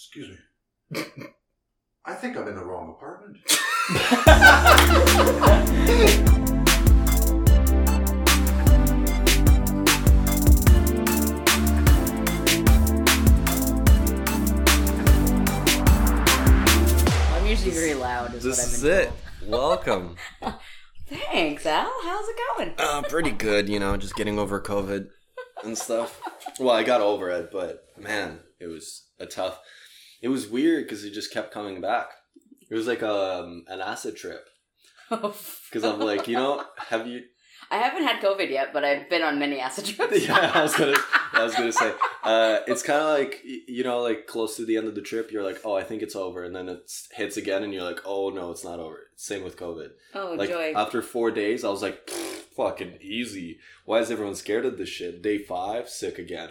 Excuse me. I think I'm in the wrong apartment. I'm usually very loud. Is This what I've is been it. Welcome. Thanks, Al. How's it going? uh, pretty good, you know, just getting over COVID and stuff. Well, I got over it, but man, it was a tough. It was weird because it just kept coming back. It was like um, an acid trip because I'm like, you know, have you? I haven't had COVID yet, but I've been on many acid trips. Yeah, I was gonna, I was gonna say, uh, it's kind of like you know, like close to the end of the trip, you're like, oh, I think it's over, and then it hits again, and you're like, oh no, it's not over. Same with COVID. oh, like joy. after four days, I was like, fucking easy. Why is everyone scared of this shit? Day five, sick again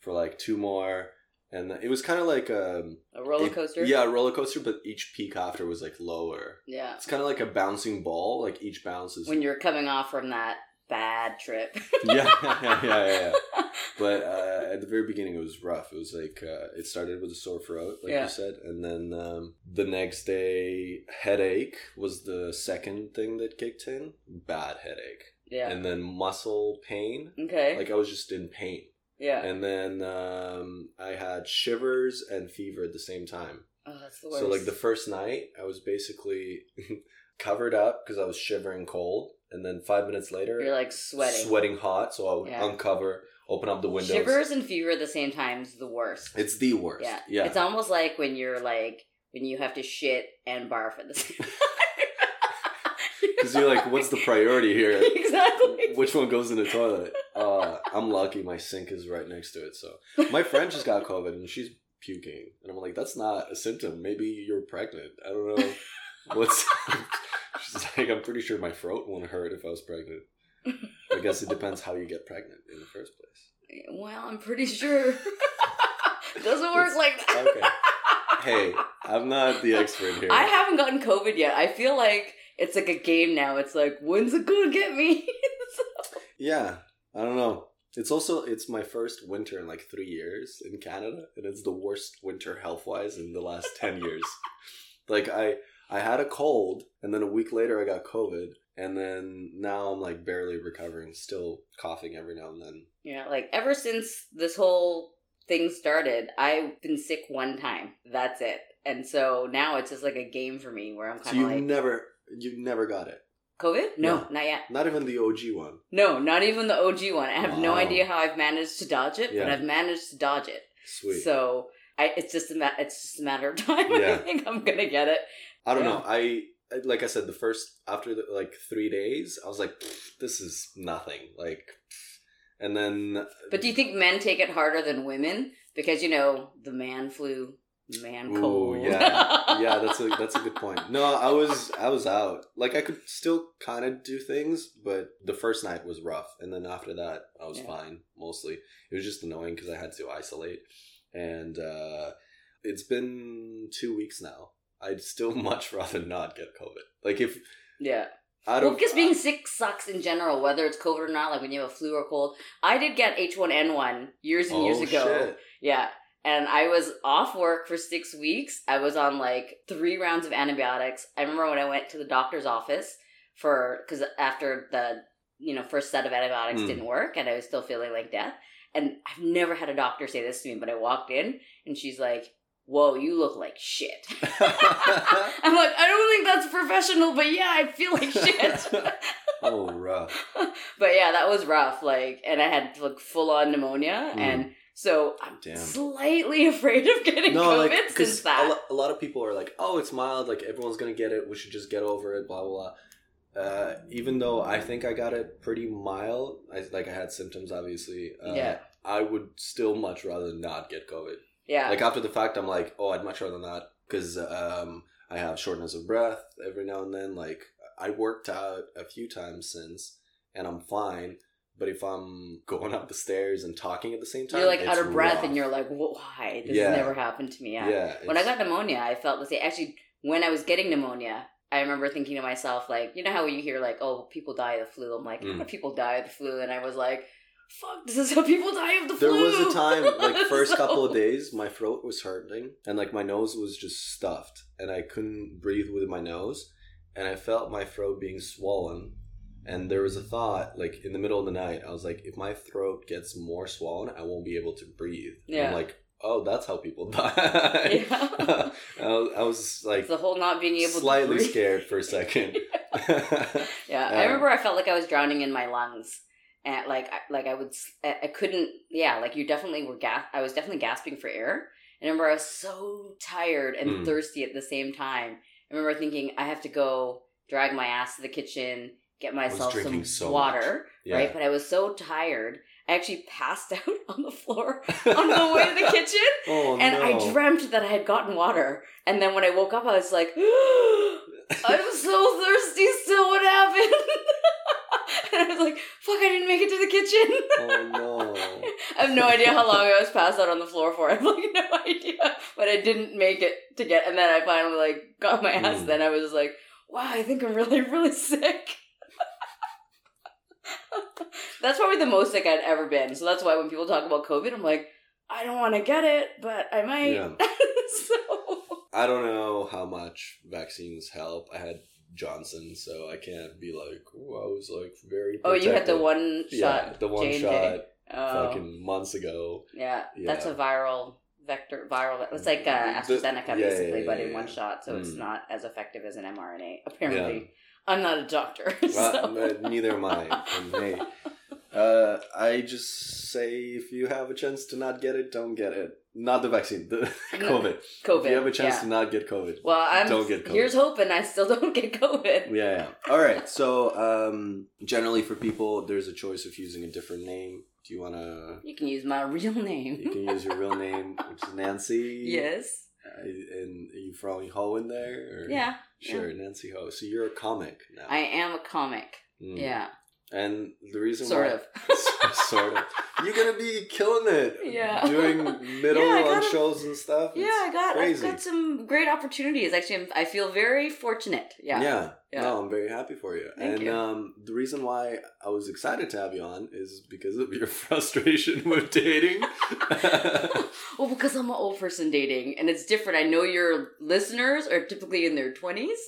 for like two more, and it was kind of like um, a roller coaster. yeah, a roller coaster, but each peak after was like lower. Yeah. It's kind of like a bouncing ball. Like each bounce is When you're coming off from that bad trip. yeah, yeah, yeah, yeah. But uh, at the very beginning, it was rough. It was like uh, it started with a sore throat, like Yeah. you said, and then um, the next day, headache was the second thing that kicked in. Bad headache, yeah. and then muscle pain. okay. Like I was just in pain, yeah. and then um, I had shivers and fever at the same time. oh, that's the worst. So like the first night, I was basically covered up because I was shivering cold, and then five minutes later, You're like sweating. sweating hot. So I would Yeah. uncover, open up the windows. Shivers and fever at the same time is the worst. It's the worst. Yeah. Yeah. It's almost like when you're like when you have to shit and barf at the same time. Because you're like, what's the priority here? exactly. Which one goes in the toilet? Uh, I'm lucky my sink is right next to it. So my friend just got COVID and she's puking, and I'm like, that's not a symptom. Maybe you're pregnant. I don't know what's. She's like, I'm pretty sure my throat won't hurt if I was pregnant. I guess it depends how you get pregnant in the first place. Well, I'm pretty sure. Doesn't work like that. Okay. Hey, I'm not the expert here. I haven't gotten COVID yet. I feel like it's like a game now. It's like, when's it gonna get me? Yeah, I don't know. It's also it's my first winter in like three years in Canada, and it's the worst winter health wise in the last ten years. Like I I had a cold, and then a week later I got COVID, and then now I'm like barely recovering, still coughing every now and then. yeah, like ever since this whole thing started, I've been sick one time. That's it. And so now it's just like a game for me where I'm kind of like, never you never got it, COVID? No, No. not yet. not even the OG one. No, not even the OG one. I have no idea how I've managed to dodge it, but I've managed to dodge it. Sweet. So I, it's just a ma- it's just a matter of time. Yeah. I think I'm gonna get it. I don't Yeah. know. I I- like I said the first after the, like three days, I was like, this is nothing. Like, and then But do you think men take it harder than women? Because you know the man flu, man Ooh, cold. yeah. yeah, that's a that's a good point. No, I was I was out. Like I could still kind of do things, but the first night was rough, and then after that, I was Yeah. fine. Mostly, it was just annoying because I had to isolate, and uh, it's been two weeks now. I'd still much rather not get COVID. Like if yeah. I don't, because being sick sucks in general, whether it's COVID or not. Like when you have a flu or cold. I did get H1N1 years and years Oh, ago. shit. Yeah. And I was off work for six weeks. I was on like three rounds of antibiotics. I remember when I went to the doctor's office for, because after the, you know, first set of antibiotics Mm. didn't work and I was still feeling like death. And I've never had a doctor say this to me, but I walked in and she's like, whoa, you look like shit. I'm like, I don't think that's professional, but yeah, I feel like shit. oh, rough. but yeah, that was rough. Like, and I had like full on pneumonia, Mm. and so I'm Damn. slightly afraid of getting No, COVID like since because a, that. lo- a lot of people are like, "Oh, it's mild. Like everyone's gonna get it. We should just get over it." Blah blah blah. Uh, even though I think I got it pretty mild, I like I had symptoms. Obviously, uh, Yeah. I would still much rather not get COVID. yeah, Like after the fact, I'm like, "Oh, I'd much rather not," because um, I have shortness of breath every now and then. Like I worked out a few times since, and I'm fine. But if I'm going up the stairs and talking at the same time, you're like out of breath, rough. and you're like, why? This Yeah. has never happened to me. yeah. Yeah. When I got pneumonia, I felt the same. Actually, when I was getting pneumonia, I remember thinking to myself, like, you know how you hear like, oh, people die of the flu. I'm like, how Mm. do people die of the flu? And I was like, fuck, this is how people die of the There flu. There was a time, like first So- couple of days, my throat was hurting and like my nose was just stuffed and I couldn't breathe with my nose and I felt my throat being swollen. And there was a thought, like in the middle of the night, I was like, if my throat gets more swollen, I won't be able to breathe. Yeah. I'm like, oh, that's how people die. Yeah. I, was, I was like It's the whole not being able slightly scared for a second. Yeah, Um, I remember I felt like I was drowning in my lungs, and like I, like I would I couldn't. Yeah, like you definitely were gas. I was definitely gasping for air. And I remember I was so tired and Mm. thirsty at the same time. I remember thinking I have to go drag my ass to the kitchen, get myself some so water, Yeah. right? But I was so tired. I actually passed out on the floor on the way to the kitchen. oh, And no. I dreamt that I had gotten water. And then when I woke up, I was like, I'm so thirsty still. What happened? and I was like, fuck, I didn't make it to the kitchen. oh no. I have no idea how long I was passed out on the floor for. I have like no idea. But I didn't make it to get, and then I finally like got my ass. Mm. Then I was like, wow, I think I'm really, really sick. That's probably the most sick I'd ever been. So that's why when people talk about COVID, I'm like, I don't want to get it, but I might. Yeah. so I don't know how much vaccines help. I had Johnson, so I can't be like, oh, I was like very. Oh, you had the protected." one shot. Yeah, the one J&J. shot Oh, fucking months ago. yeah. That's a viral vector. Viral. It's like uh, The- AstraZeneca, yeah, basically, yeah, but yeah, in one shot, so it's Mm. not as effective as an mRNA. Apparently, I'm not a doctor. Well, so. but neither am I. Uh, I just say if you have a chance to not get it, don't get it. Not the vaccine, the COVID. COVID. If you have a chance yeah. to not get COVID, Well, I'm. don't get COVID. Here's hoping I still don't get COVID. Yeah, yeah. All right. So, um, generally for people, there's a choice of using a different name. Do you want to? You can use my real name. You can use your real name, which is Nancy. yes. Uh, and are you throwing Ho in there? Or? Yeah. Sure, Nancy Ho. So you're a comic now. I am a comic. Mm. Yeah. And the reason Sort why, of. sort of. You're gonna be killing it. Yeah. Doing middle Yeah, on gotta- shows and stuff. Yeah, I got. crazy. I've got some great opportunities. Actually, I'm, I feel very fortunate. Yeah. Yeah. Yeah. No, I'm very happy for you. Thank and you. um the reason why I was excited to have you on is because of your frustration with dating. Well, because I'm an old person dating, and it's different. I know your listeners are typically in their twenties,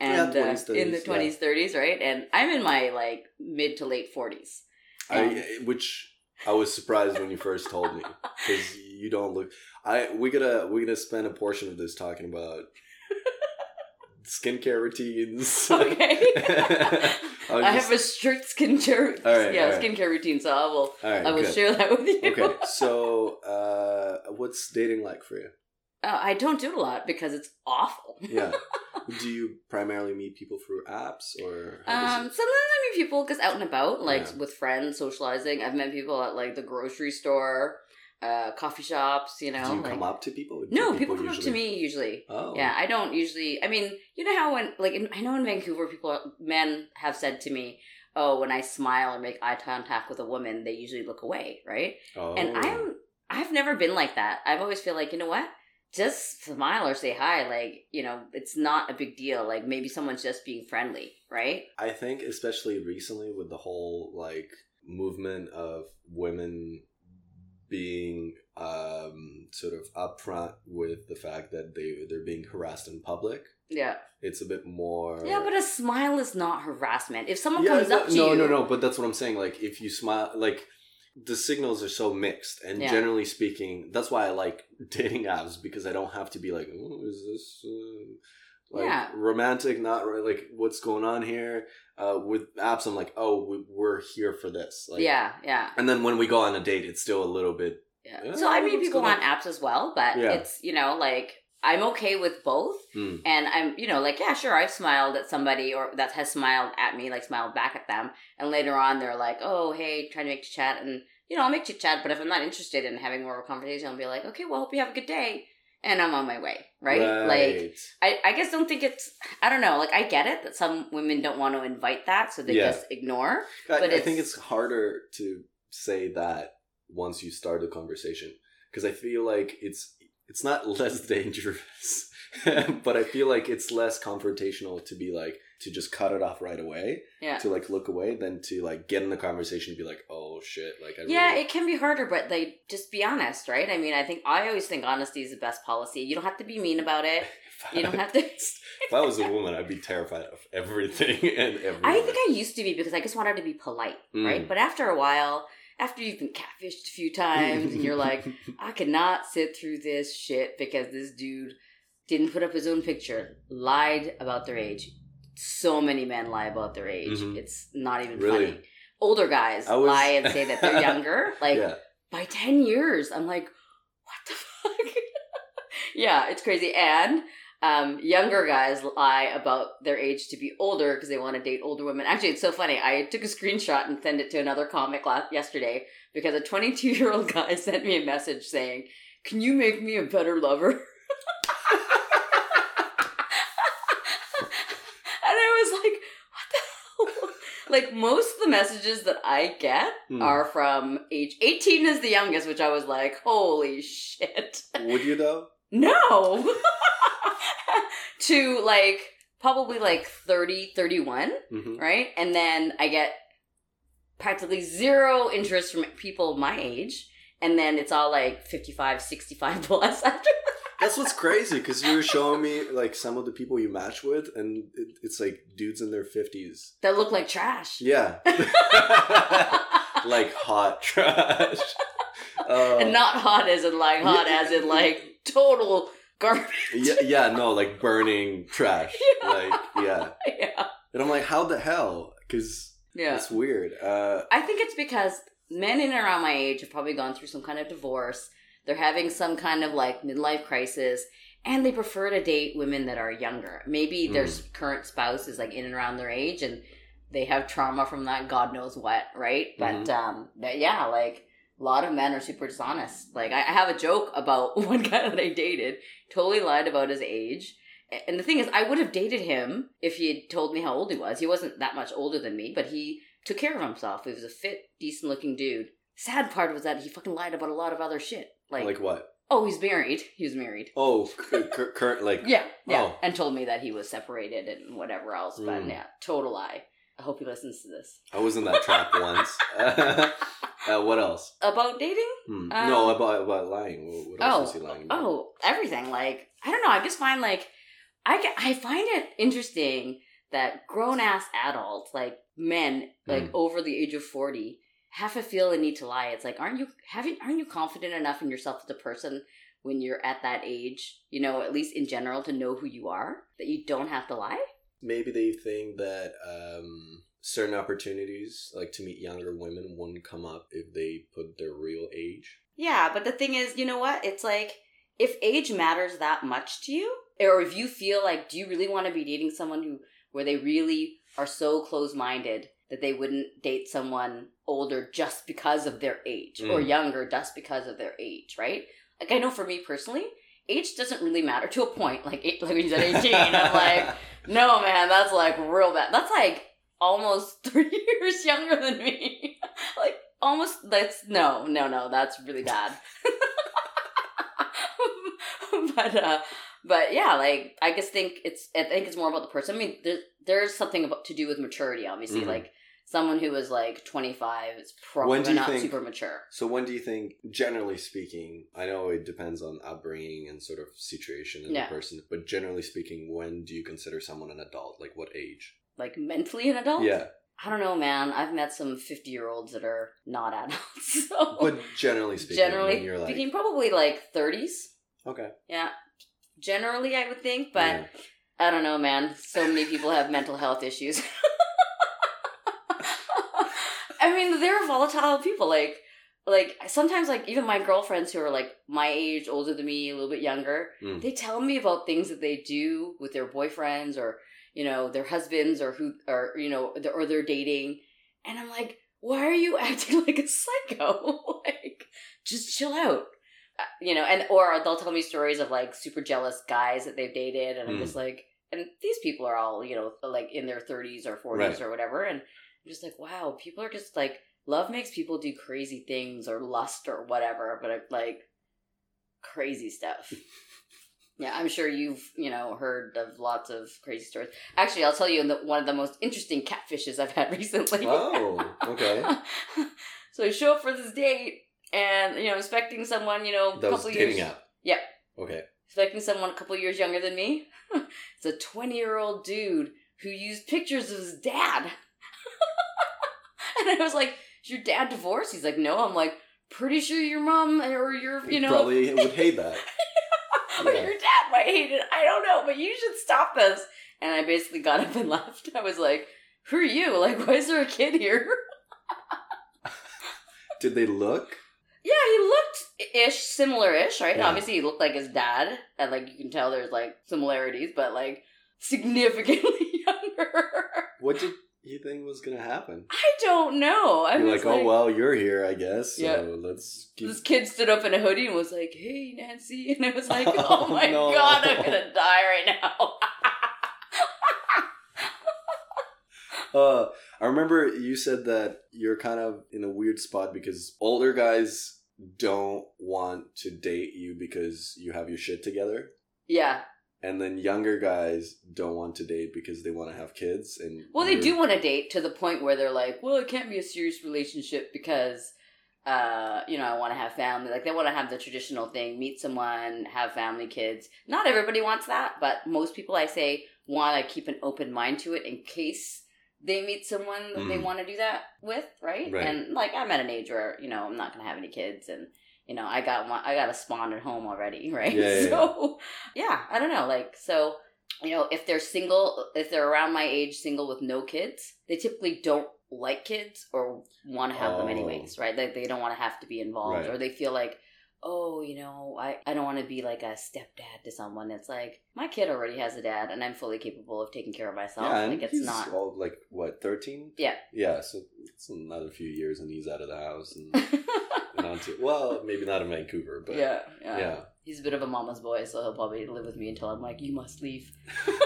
and Yeah, uh, 20s, in the 30s, twenties, thirties, right? And I'm in my like mid to late forties. I which I was surprised when you first told me because you don't look. I we gotta we're gonna spend a portion of this talking about skincare routines. Okay. I just- have a strict skincare, All right, yeah, all right. skincare routine, so I will, right, I will good. share that with you. Okay, so uh, what's dating like for you? Uh, I don't do it a lot because it's awful. Yeah, do you primarily meet people through apps or? Um, sometimes I meet people because out and about, like Yeah. with friends, socializing. I've met people at like the grocery store, uh, coffee shops. You know, do you like come up to people? Do no, people, come up to me usually. Oh, Yeah, I don't usually. I mean, you know how when like in, I know in Vancouver, people are, men have said to me, "Oh, when I smile or make eye contact with a woman, they usually look away," right? Oh. And I'm I've never been like that. I've always feel like you know what, just smile or say hi. Like you know, it's not a big deal. Like maybe someone's just being friendly, right? I think especially recently with the whole like movement of women being um sort of upfront with the fact that they they're being harassed in public. Yeah. It's a bit more Yeah, but a smile is not harassment. If someone Yeah, comes no, up to no, you, no, no. But that's what I'm saying. Like, if you smile, like the signals are so mixed, and Yeah. generally speaking, that's why I like dating apps because I don't have to be like, oh, is this uh, like Yeah. romantic? Not. Like, what's going on here? Uh, with apps, I'm like, oh, we, we're here for this. Like, yeah, yeah, And then when we go on a date, it's still a little bit. yeah. So I meet people on apps as well, but it's you know like I'm okay with both, Mm. and I'm you know like yeah, sure, I've smiled at somebody or that has smiled at me, like smiled back at them, and later on they're like, oh hey, trying to make chat, and you know I'll make chit chat, but if I'm not interested in having more of a conversation, I'll be like, okay, well, hope you have a good day, and I'm on my way, right? Like I, I guess don't think it's I don't know like I get it that some women don't want to invite that so they Yeah. just ignore I, but I think it's- it's harder to say that once you start a conversation because I feel like it's it's not less dangerous, but I feel like it's less confrontational to be like, to just cut it off right away, Yeah. to like look away, than to like get in the conversation and be like, oh shit, like I Yeah, really, it can be harder, but like just be honest, right? I mean, I think I always think honesty is the best policy. You don't have to be mean about it. You don't have to. if I was a woman, I'd be terrified of everything and everyone. I think I used to be because I just wanted to be polite, right? Mm. But after a while, after you've been catfished a few times, and you're like, I cannot sit through this shit because this dude didn't put up his own picture, lied about their age. So many men lie about their age. Mhm. It's not even Really? funny. Older guys was- lie and say that they're younger. Like yeah, by 10 years. I'm like, what the fuck? yeah, it's crazy. And um, younger guys lie about their age to be older because they want to date older women. Actually, it's so funny. I took a screenshot and sent it to another comic last, yesterday because a 22 year old guy sent me a message saying, Can you make me a better lover? and I was like, What the hell? Like, most of the messages that I get Hmm. are from age 18 is the youngest, which I was like, holy shit. would you though? No. To like probably like 30, 31, hmm right? And then I get practically zero interest from people my age. And then it's all like 55, 65 plus after. That's what's crazy because you were showing me like some of the people you match with, and it, it's like dudes in their fifties. that look like trash. Yeah, like hot trash. Uh, and not hot as in like hot as in like total garbage. yeah, yeah, no, like burning trash. Yeah. Like, yeah, yeah. and I'm like, how the hell? Because Yeah. it's weird. Uh, I think it's because men in and around my age have probably gone through some kind of divorce. They're having some kind of like midlife crisis, and they prefer to date women that are younger. Maybe their s current spouse is like in and around their age, and they have trauma from that. God knows what, right? But um, but yeah, like a lot of men are super dishonest. Like I, I have a joke about one guy that I dated. Totally lied about his age. And the thing is, I would have dated him if he had told me how old he was. He wasn't that much older than me, but he took care of himself. He was a fit, decent looking dude. Sad part was that he fucking lied about a lot of other shit. Like, like what? oh, he's married. He was married. Oh, cu- cu- current like Yeah, yeah. Oh. And told me that he was separated and whatever else. But Mm. yeah, total lie. I hope he listens to this. I was in that trap once. Uh, what else? About dating? Hmm. Um, no, about about lying. What- else Oh, was he lying about? oh, everything. Like, I don't know. I just find like, I, I find it interesting that grown ass adults, like men, like Mm. over the age of 40, have to feel the need to lie. It's like, aren't you, haven't, aren't you confident enough in yourself as a person when you're at that age, you know, at least in general, to know who you are, that you don't have to lie? Maybe they think that um, certain opportunities, like to meet younger women, wouldn't come up if they put their real age. Yeah, but the thing is, you know what? It's like if age matters that much to you, or if you feel like, do you really want to be dating someone who where they really are so close minded that they wouldn't date someone older just because of their age or Mm. younger just because of their age, right? Like I know for me personally, age doesn't really matter to a point. Like eight, like when you said eighteen, I'm like, no man, that's like real bad. That's like almost three years younger than me. like almost that's no, no, no, that's really bad. but uh but yeah, like I just think it's I think it's more about the person. I mean, there's there's something about to do with maturity, obviously. Mhm. Like someone who was like 25 is probably not think- super mature. So when do you think, generally speaking, I know it depends on upbringing and sort of situation and Yeah. the person, but generally speaking, when do you consider someone an adult? Like what age? Like mentally an adult. Yeah, I don't know, man. I've met some 50 year olds that are not adults. So but generally speaking, generally you're like, speaking, probably like 30s. okay, Yeah. Generally, I would think, but Yeah. I don't know, man. So many people have mental health issues. I mean, they're volatile people. Like, like sometimes, like even my girlfriends who are like my age, older than me, a little bit younger, Mm. they tell me about things that they do with their boyfriends or you know their husbands or who or you know the- or they're dating, and I'm like, why are you acting like a psycho? like, just chill out. Uh, You know, and or they'll tell me stories of like super jealous guys that they've dated, and I'm Mm. just like, and these people are all you know like in their 30s or 40s Right. or whatever, and I'm just like, wow, people are just like love makes people do crazy things or lust or whatever, but like crazy stuff. Yeah, I'm sure you've you know heard of lots of crazy stories. Actually, I'll tell you the, one of the most interesting catfishes I've had recently. Oh, okay. so I show up for this date, and you know, expecting someone, you know, a That was couple years, app. Yep. Okay. expecting someone a couple years younger than me. it's a 20 year old dude who used pictures of his dad, and I was like, "Is your dad divorced?" He's like, "No." I'm like, "Pretty sure your mom or your, you know, Probably would hate that. Yeah. Might hate it. I don't know, but you should stop this. And I basically got up and left. I was like, who are you? Like, why is there a kid here? Did they look? Yeah, he looked ish, similar ish, right? Yeah. Obviously, he looked like his dad. And, like, you can tell there's, like, similarities, but, like, significantly younger. What did you think was gonna happen? I don't know. I was like, oh well, you're here, I guess. So Yeah. let's keep. This kid stood up in a hoodie and was like, hey, Nancy. And I was like, oh, Oh, my no. God, I'm to die right now. Uh, I remember you said that you're kind of in a weird spot because older guys don't want to date you because you have your shit together, yeah. And then younger guys don't want to date because they want to have kids. And Well, they do want to date to the point where they're like, well, it can't be a serious relationship because, uh, you know, I want to have family. Like, they want to have the traditional thing meet someone, have family, kids. Not everybody wants that, but most people I say want to keep an open mind to it in case they meet someone that they Mm. want to do that with, right? Right. And, like, I'm at an age where, you know, I'm not going to have any kids and, you know, I got one, I got a spawn at home already, right? Yeah, yeah, so, yeah, I don't know. Like, so you know, if they're single, if they're around my age, single with no kids, they typically don't like kids or want to have them Oh. anyways, right? Like they don't want to have to be involved, Right. or they feel like, oh, you know, I, I don't want to be like a stepdad to someone. It's like my kid already has a dad, and I'm fully capable of taking care of myself. Yeah, and like it's he's not. all, like what thirteen. Yeah. Yeah, so it's another few years and he's out of the house and onto well, maybe not in Vancouver, but yeah, yeah, yeah. He's a bit of a mama's boy, so he'll probably live with me until I'm like, you must leave.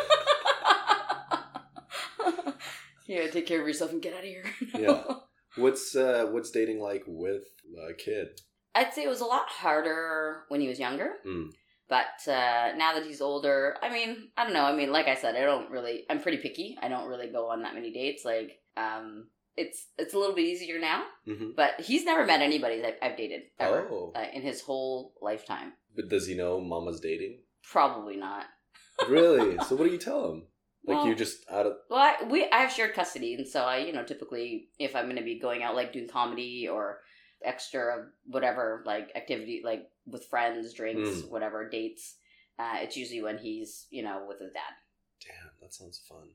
yeah, take care of yourself and get out of here. Yeah. What's uh what's dating like with a kid? I'd say it was a lot harder when he was younger. Mm. But uh, now that he's older, I mean, I don't know. I mean, like I said, I don't really. I'm pretty picky. I don't really go on that many dates. Like, um, it's it's a little bit easier now. hmm But he's never met anybody that I've dated ever Oh, uh, in his whole lifetime. but does he know Mama's dating? Probably not. Really? so what do you tell him? Like Well- you just out of Well, I, we I have shared custody, and so I, you know, typically if I'm going to be going out like doing comedy or extra whatever like activity like with friends, drinks, Mm. whatever dates, uh, it's usually when he's you know with his dad. damn, that sounds fun.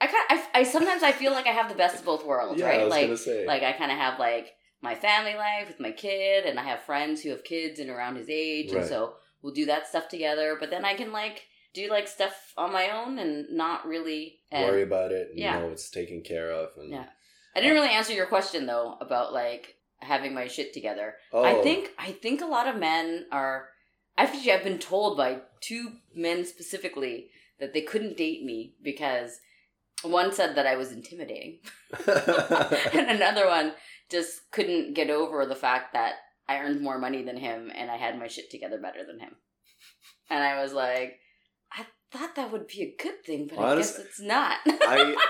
I kind of, I, I sometimes I feel like I have the best of both worlds, yeah, I right? was Like like I kind of have like my family life with my kid, and I have friends who have kids and around his age, and so we'll do that stuff together. But then I can like do like stuff on my own and not really and worry about it and yeah. know it's taken care of and Yeah. I didn't really answer your question though about like having my shit together. oh, I think I think a lot of men are. Actually, I've been told by two men specifically that they couldn't date me because one said that I was intimidating, and another one just couldn't get over the fact that I earned more money than him and I had my shit together better than him. And I was like, I thought that would be a good thing, but I guess it's not. I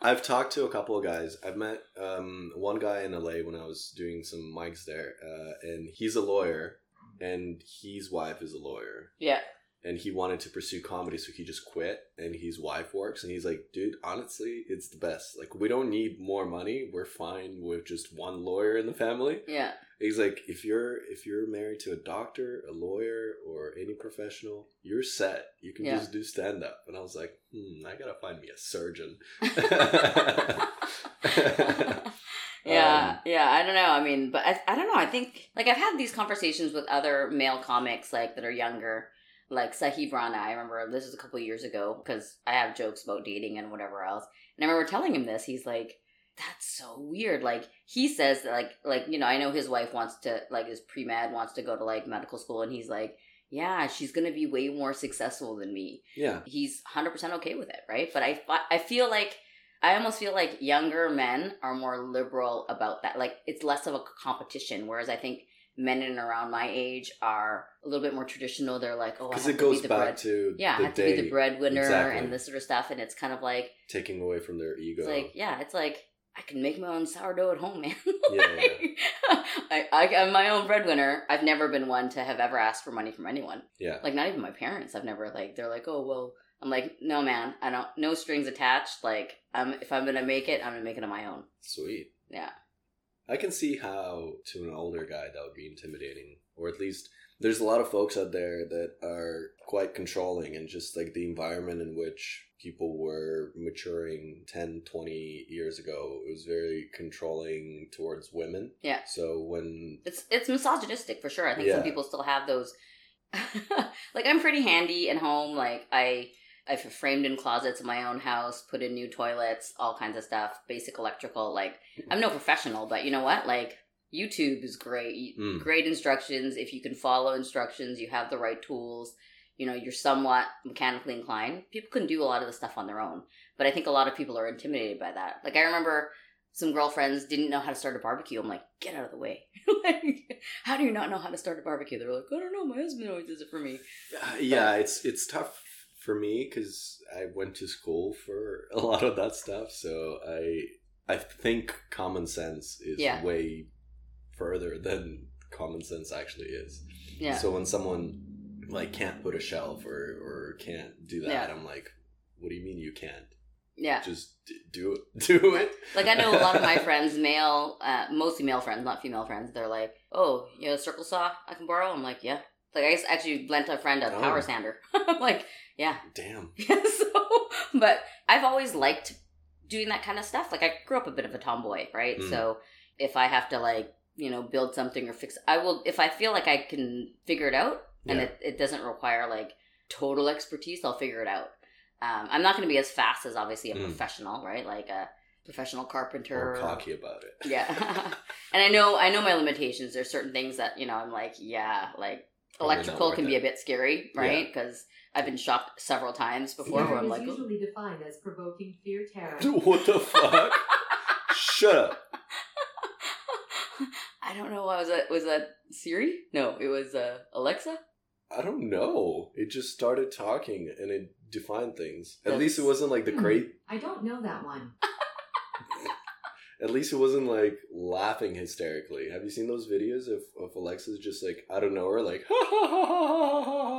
I've talked to a couple of guys. I've met um, one guy in LA when I was doing some mics there, uh, and he's a lawyer, and his wife is a lawyer, yeah, and he wanted to pursue comedy, so he just quit, and his wife works, and he's like, dude, honestly, it's the best. Like, we don't need more money. We're fine with just one lawyer in the family. yeah. He's like, if you're if you're married to a doctor, a lawyer, or any professional, you're set. You can Yeah. just do stand up. And I was like, hmm, I gotta find me a surgeon. yeah, Um, yeah. I don't know. I mean, but I, I don't know. I think like I've had these conversations with other male comics like that are younger, like Sahib Rana. I remember this was a couple years ago because I have jokes about dating and whatever else. And I remember telling him this. He's like, "That's so weird." Like he says that like like you know I know his wife wants to like is pre med wants to go to like medical school, and he's like. Yeah, she's gonna be way more successful than me yeah. he's 100% okay with it, right? But I I feel like I almost feel like younger men are more liberal about that. Like it's less of a competition whereas I think men in and around my age are a little bit more traditional. They're like, oh, I Because have it to be goes the back bread. to Yeah, I have to be the breadwinner Exactly. and this sort of stuff. And it's kind of like, taking away from their ego. it's like, yeah, it's like I can make my own sourdough at home, man. Yeah, I, I, I'm my own breadwinner. I've never been one to have ever asked for money from anyone. yeah. Like not even my parents. I've never like they're like, oh well. I'm like, no man, I don't. No strings attached. Like, um, if I'm gonna make it, I'm gonna make it on my own. Sweet. Yeah. I can see how to an older guy that would be intimidating, or at least there's a lot of folks out there that are quite controlling and just like the environment in which people were maturing 10 20 years ago it was very controlling towards women Yeah. so when It's it's misogynistic for sure. I think some people still have those. like I'm pretty handy at home. Like I I've framed in closets in my own house, put in new toilets, all kinds of stuff, basic electrical. Like I'm no professional, but you know what? Like YouTube is great. Mm. Great instructions. If you can follow instructions, you have the right tools. You know, you're somewhat mechanically inclined. People can do a lot of the stuff on their own, but I think a lot of people are intimidated by that. Like I remember some girlfriends didn't know how to start a barbecue. I'm like, get out of the way. like, how do you not know how to start a barbecue? They're like, I don't know. My husband always does it for me. Uh, yeah it's it's tough for me because i went to school for a lot of that stuff so i i think common sense is Yeah. way further than common sense actually is Yeah. so when someone like can't put a shelf or or can't do that Yeah. i'm like what do you mean you can't yeah. just do it do it Like I know a lot of my friends, male, uh, mostly male friends, not female friends. They're like, "Oh, you know, a circle saw I can borrow." I'm like, "Yeah." Like I actually lent a friend a Oh. power sander. Like, "Yeah." damn so, but I've always liked doing that kind of stuff. Like I grew up a bit of a tomboy, right? Mm. So if I have to like you know build something or fix, I will. If I feel like I can figure it out and Yeah. it, it doesn't require like total expertise, I'll figure it out. Um, I'm not going to be as fast as obviously a Mm. professional, right? Like a professional carpenter. or cocky about it Yeah. and I know I know my limitations. There's certain things that, you know, I'm like, yeah, like electrical can be it. a bit scary, right? Because I've been shocked several times before where Fear I'm like, usually defined as provoking fear, terror. what the fuck shut up I don't know. Was that was that Siri? No, it was uh, Alexa. I don't know. It just started talking and it defined things. At That's- least it wasn't like the Hmm. great. I don't know that one. At least it wasn't like laughing hysterically. Have you seen those videos of, of Alexa's just like I don't know her like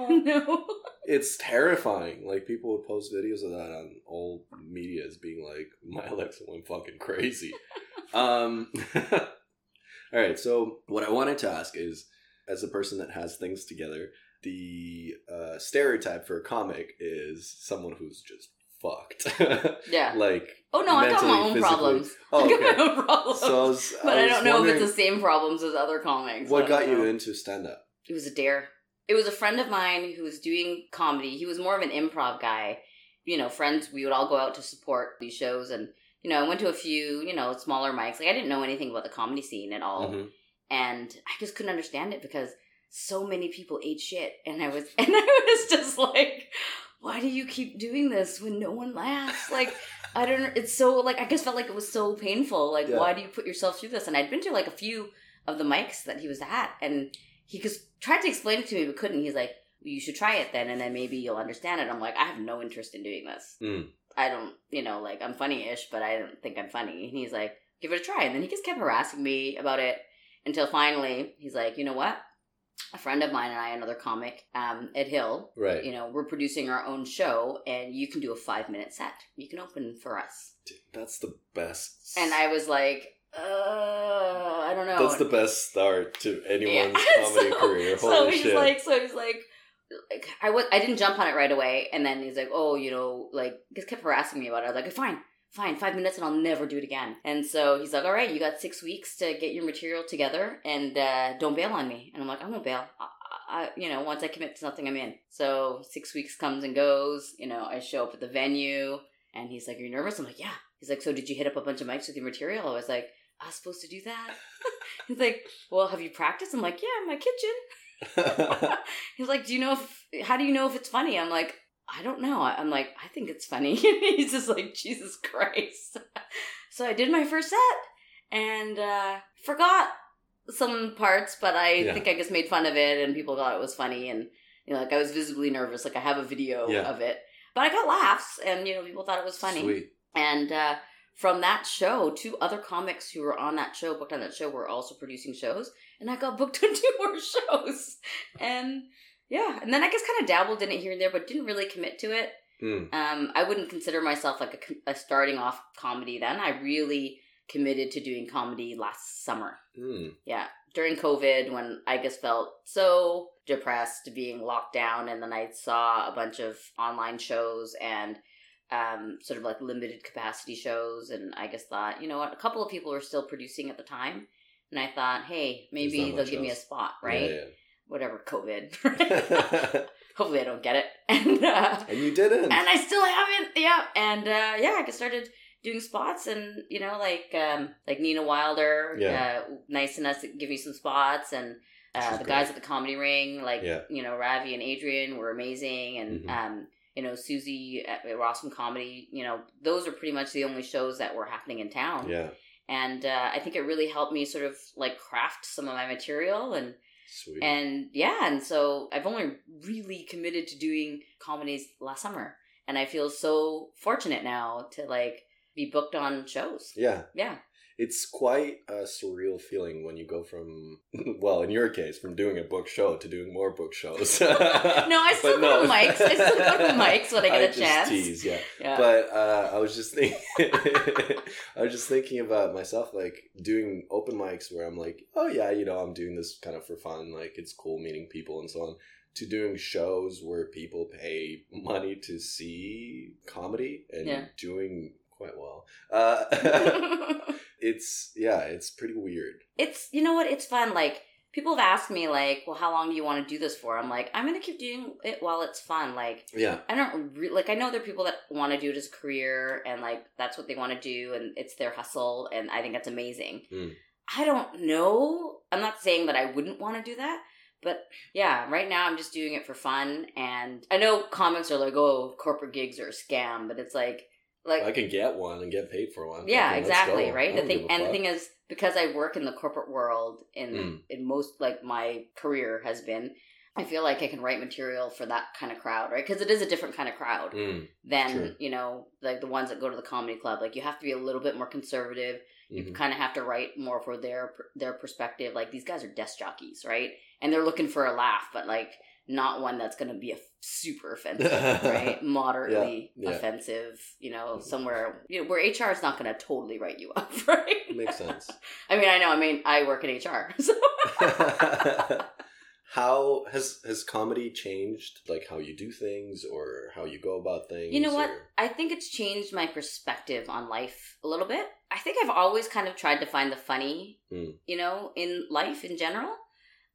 no. It's terrifying. Like people would post videos of that on old media as being like my Alexa went fucking crazy. um All right, so what I wanted to ask is as a person that has things together, the uh, stereotype for a comic is someone who's just fucked. Yeah. like Oh no, I got my own physically. problems. Oh, I got my own problems. So I was, but I, don't know if it's the same problems as other comics. What got you into stand up. It was a dare. It was a friend of mine who was doing comedy. He was more of an improv guy. You know, friends, we would all go out to support these shows. And, you know, I went to a few, you know, smaller mics. Like, I didn't know anything about the comedy scene at all. Mhm. And I just couldn't understand it because so many people ate shit. And I was, and I was just like, why do you keep doing this when no one laughs? Like, I don't know. It's so, like, I just felt like it was so painful. Like, Yeah. why do you put yourself through this? And I'd been to like a few of the mics that he was at. And he just tried to explain it to me but couldn't. He's like, well, you should try it then, and then maybe you'll understand it. I'm like, I have no interest in doing this. Mm. I don't, you know, like I'm funny-ish, but I don't think I'm funny. And he's like, give it a try. And then he just kept harassing me about it until finally he's like, you know what? A friend of mine and I, another comic, um, Ed Hill, Right. you know, we're producing our own show, and you can do a five-minute set. You can open for us. Dude, That's the best. And I was like, uh, I don't know. That's the best start to anyone's Yeah. comedy So- career. so Holy he's shit. like, so he's like, like I was, I didn't jump on it right away, and then he's like, oh, you know, like just kept harassing me about it. I was like, fine, fine, five minutes, and I'll never do it again. And so he's like, all right, you got six weeks to get your material together, and uh, don't bail on me. And I'm like, I won't bail. I, I, you know, once I commit to something, I'm in. So six weeks comes and goes. You know, I show up at the venue, and he's like, are you nervous? I'm like, yeah. He's like, so did you hit up a bunch of mics with your material? I was like, I was supposed to do that. he's like, well, have you practiced? I'm like, yeah, in my kitchen. He's like, "Do you know if? How do you know if it's funny?" I'm like, "I don't know." I'm like, "I think it's funny." He's just like, "Jesus Christ!" so I did my first set and uh, forgot some parts, but I Yeah. think I just made fun of it, and people thought it was funny, and you know, like I was visibly nervous. Like I have a video Yeah. of it, but I got laughs, and you know, people thought it was funny. Sweet. And uh, from that show, two other comics who were on that show, booked on that show, were also producing shows, and I got booked on two more shows. And yeah, and then I guess kind of dabbled in it here and there, but didn't really commit to it. Mm. Um, I wouldn't consider myself like a, a starting off comedy then. I really committed to doing comedy last summer. Mm. Yeah, during COVID, when I just felt so depressed being locked down, and then I saw a bunch of online shows and um, sort of like limited capacity shows, and I just thought, you know what, a couple of people were still producing at the time, and I thought, hey, maybe they'll give me a spot, right? Yeah, Whatever, COVID. Hopefully, I don't get it, and uh, and you didn't. and I still haven't. Yeah, and uh, yeah, I just started doing spots, and you know, like um, like Nina Wilder, Yeah. uh, nice enough to give me some spots, and uh, the great. guys at the Comedy Ring, like Yeah. you know, Ravi and Adrian were amazing, and Mhm. um, you know, Susie at at Rossum Comedy, you know, those are pretty much the only shows that were happening in town, yeah. and uh, I think it really helped me sort of like craft some of my material and Sweet. and yeah, and so I've only really committed to doing comedies last summer. And I feel so fortunate now to like be booked on shows. yeah. Yeah. It's quite a surreal feeling when you go from, well, in your case, from doing a book show to doing more book shows. no, No, I still go to mics. I still go to mics when I get a just chance. Tease, yeah. Yeah. But uh, I was just thinking, I was just thinking about myself, like doing open mics where I'm like, oh yeah, you know, I'm doing this kind of for fun, like it's cool meeting people and so on. To doing shows where people pay money to see comedy and Yeah. doing quite well. Uh, it's yeah, it's pretty weird. it's you know what, it's fun. Like people have asked me like, well, how long do you want to do this for? I'm like, I'm gonna keep doing it while it's fun. Like Yeah, I don't re- like. I know there are people that want to do it as a career, and like that's what they want to do, and it's their hustle, and I think that's amazing. Mm. I don't know. I'm not saying that I wouldn't want to do that, but yeah, right now I'm just doing it for fun, and I know comics are like, oh, corporate gigs are a scam, but it's like, like I can get one and get paid for one. yeah, exactly, right? The thing, and the thing is, because I work in the corporate world, in Mm. in most like my career has been, I feel like I can write material for that kind of crowd, right? Because it is a different kind of crowd Mm, than Sure. you know, like the ones that go to the comedy club. Like you have to be a little bit more conservative. You mhm. kind of have to write more for their their perspective. Like these guys are desk jockeys, right? And they're looking for a laugh, but like not one that's going to be a super offensive, right? Moderately Yeah, yeah. offensive, you know, somewhere you know where HR is not going to totally write you up, right? Makes sense. I mean, I know. I mean, I work in HR, so how has has comedy changed like how you do things or how you go about things You know what? or- I think it's changed my perspective on life a little bit. I think I've always kind of tried to find the funny, Mm. you know, in life in general.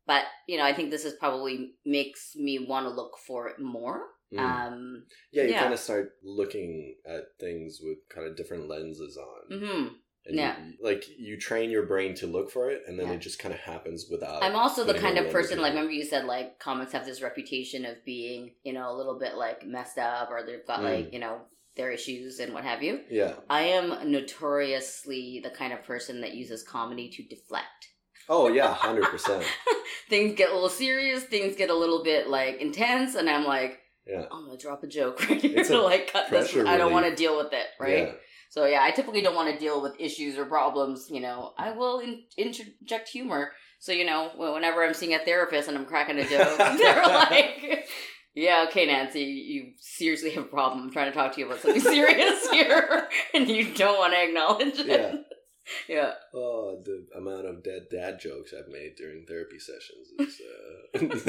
But, you know, I think this is probably makes me want to look for it more. Mm. Um, yeah you yeah. kind of start looking at things with kind of different lenses on mhm. and yeah. you, like you train your brain to look for it and then Yeah. it just kind of happens without I'm also the kind of person, like, remember you said, like, comics have this reputation of being, you know, a little bit, like, messed up or they've got, Mm. like, you know, their issues and what have you. yeah I am notoriously the kind of person that uses comedy to deflect. Oh yeah 100% things get a little serious, things get a little bit like intense, and I'm like, yeah I'm gonna drop a joke right here to like cut this. pressure I don't want to deal with it, right? yeah. So yeah, I typically don't want to deal with issues or problems. You know, I will in- interject humor. So you know, whenever I'm seeing a therapist and I'm cracking a joke, they're like. Yeah, okay, Nancy, you seriously have a problem. I'm trying to talk to you about something serious here, and you don't want to acknowledge it. Yeah. yeah. Oh, the amount of dead dad jokes I've made during therapy sessions is.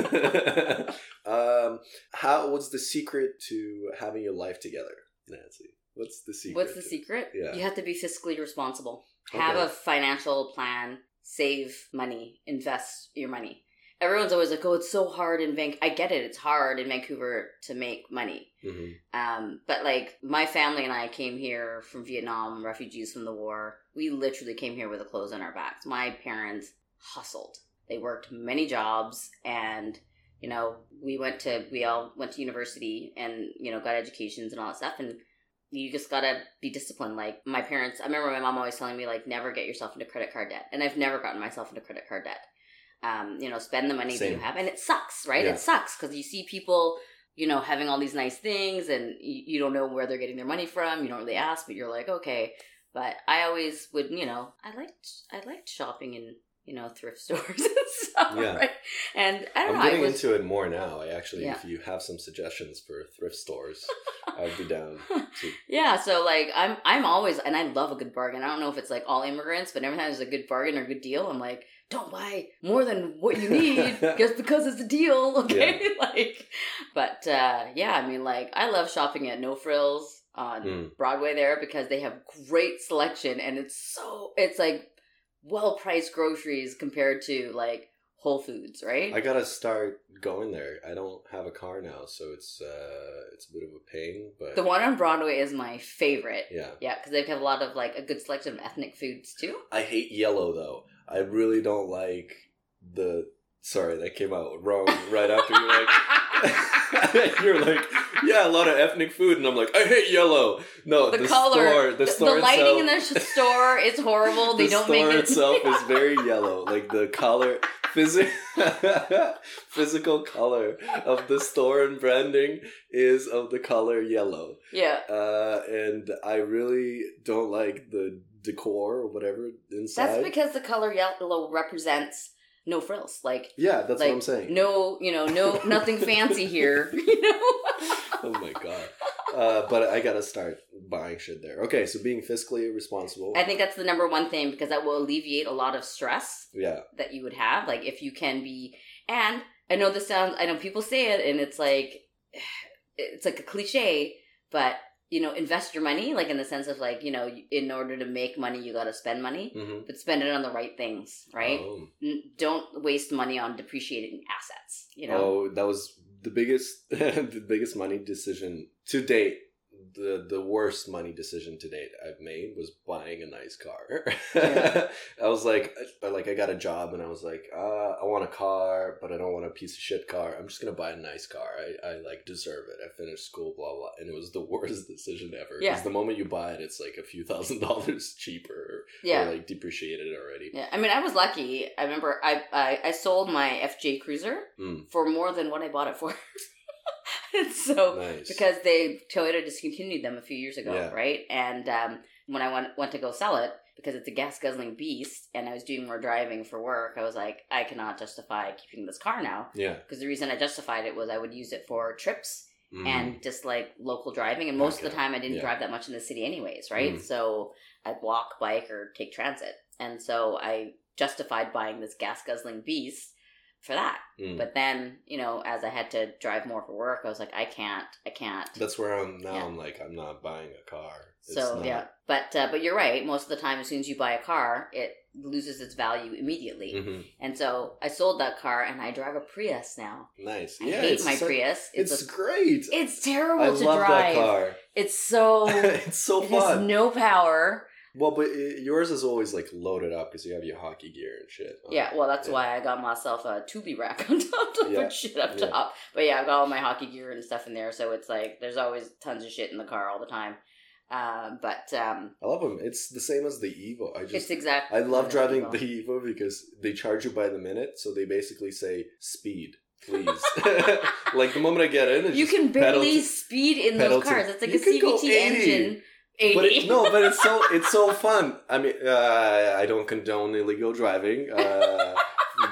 Uh... um, how? What's the secret to having your life together, Nancy? What's the secret? What's the secret? Yeah. You have to be fiscally responsible. Have a financial plan. Save money. Invest your money. Everyone's always like, "Oh, it's so hard in Vancouver." I get it; it's hard in Vancouver to make money. hmm Um, but like my family and I came here from Vietnam, refugees from the war. We literally came here with the clothes on our backs. My parents hustled. They worked many jobs and you know, we went to we all went to university and, you know, got educations and all that stuff and you just gotta be disciplined. Like my parents, I remember my mom always telling me like never get yourself into credit card debt, and I've never gotten myself into credit card debt. Um, you know, spend the money that you have, and it sucks, right? Yeah. It sucks because you see people, you know, having all these nice things, and you, you don't know where they're getting their money from. You don't really ask, but you're like, okay. But I always would, you know, I liked I liked shopping in you know thrift stores and stuff, Yeah. right? And I don't I'm know, getting I was, into it more now. I actually, Yeah. if you have some suggestions for thrift stores, I'd be down to. Yeah, so like I'm I'm always and I love a good bargain. I don't know if it's like all immigrants, but every time there's a good bargain or a good deal, I'm like, don't buy more than what you need just because it's a deal, okay? like but uh yeah, I mean like I love shopping at No Frills on Mm. Broadway there because they have great selection and it's so it's like well priced groceries compared to like Whole Foods, right? I gotta start going there. I don't have a car now, so it's uh, it's a bit of a pain. But the one on Broadway is my favorite. yeah, Yeah, because they have a lot of like a good selection of ethnic foods too. I hate yellow though. I really don't like the. Sorry, that came out wrong right after you're like. you're like, yeah, a lot of ethnic food, and I'm like, I hate yellow. No, the, the, color, store, the store lighting in itself- the store is horrible. They the don't store make it itself is very yellow. Like the color, physi- physical color of the store and branding is of the color yellow. yeah. Uh, and I really don't like the decor or whatever inside. That's because the color yellow represents no frills. Like, yeah, that's like what I'm saying. no, you know, no, nothing fancy here. You know. oh my god. Uh, but I gotta start buying shit there. Okay, so being fiscally responsible. I think that's the number one thing because that will alleviate a lot of stress yeah, that you would have. Like if you can be, and I know this sounds, I know people say it, and it's like, it's like a cliche, but you know, invest your money, like in the sense of like, you know, in order to make money, you got to spend money, hmm but spend it on the right things, right? Oh. N- Don't waste money on depreciating assets. You know, Oh, that was the biggest, the biggest money decision to date. The the worst money decision to date I've made was buying a nice car. Yeah. I was like, I, like I got a job and I was like, uh, I want a car, but I don't want a piece of shit car. I'm just gonna buy a nice car. I, I like deserve it. I finished school, blah blah, and it was the worst decision ever. Yeah. Because the moment you buy it, it's like a few thousand dollars cheaper, yeah. or like depreciated already. Yeah, I mean, I was lucky. I remember I I, I sold my FJ Cruiser Mm. for more than what I bought it for. So Nice. because they Toyota discontinued them a few years ago, Yeah. right? And um, when I went went to go sell it because it's a gas guzzling beast, and I was doing more driving for work, I was like, I cannot justify keeping this car now yeah. because the reason I justified it was I would use it for trips Mhm. and just like local driving. And most of the time, I didn't Yeah. drive that much in the city, anyways, right? Mm. So I'd walk, bike, or take transit. And so I justified buying this gas guzzling beast for that. Mm. But then, you know, as I had to drive more for work, I was like, I can't, I can't. That's where I'm now. Yeah. I'm like, I'm not buying a car. It's so not- yeah, but uh, but you're right. Most of the time, as soon as you buy a car, it loses its value immediately. Mhm. And so I sold that car, and I drive a Prius now. Nice. I yeah, hate my so- Prius. It's, It's a, great. it's terrible I to drive. car. It's so it's so it fun. no power. Well, but it, yours is always like loaded up because you have your hockey gear and shit. Yeah, well, that's Yeah. why I got myself a Thule rack on top to Yeah, put shit up yeah. top. But yeah, I've got all my hockey gear and stuff in there, so it's like there's always tons of shit in the car all the time. Um, but um, I love them. It's the same as the Evo. I it's just exactly. I love driving Evo. the Evo because they charge you by the minute, so they basically say speed, please. like the moment I get in, You just can barely to- speed in those to- cars. It's like a CVT engine. Eighty. But it, no, but it's so it's so fun. I mean, uh, I don't condone illegal driving. Uh,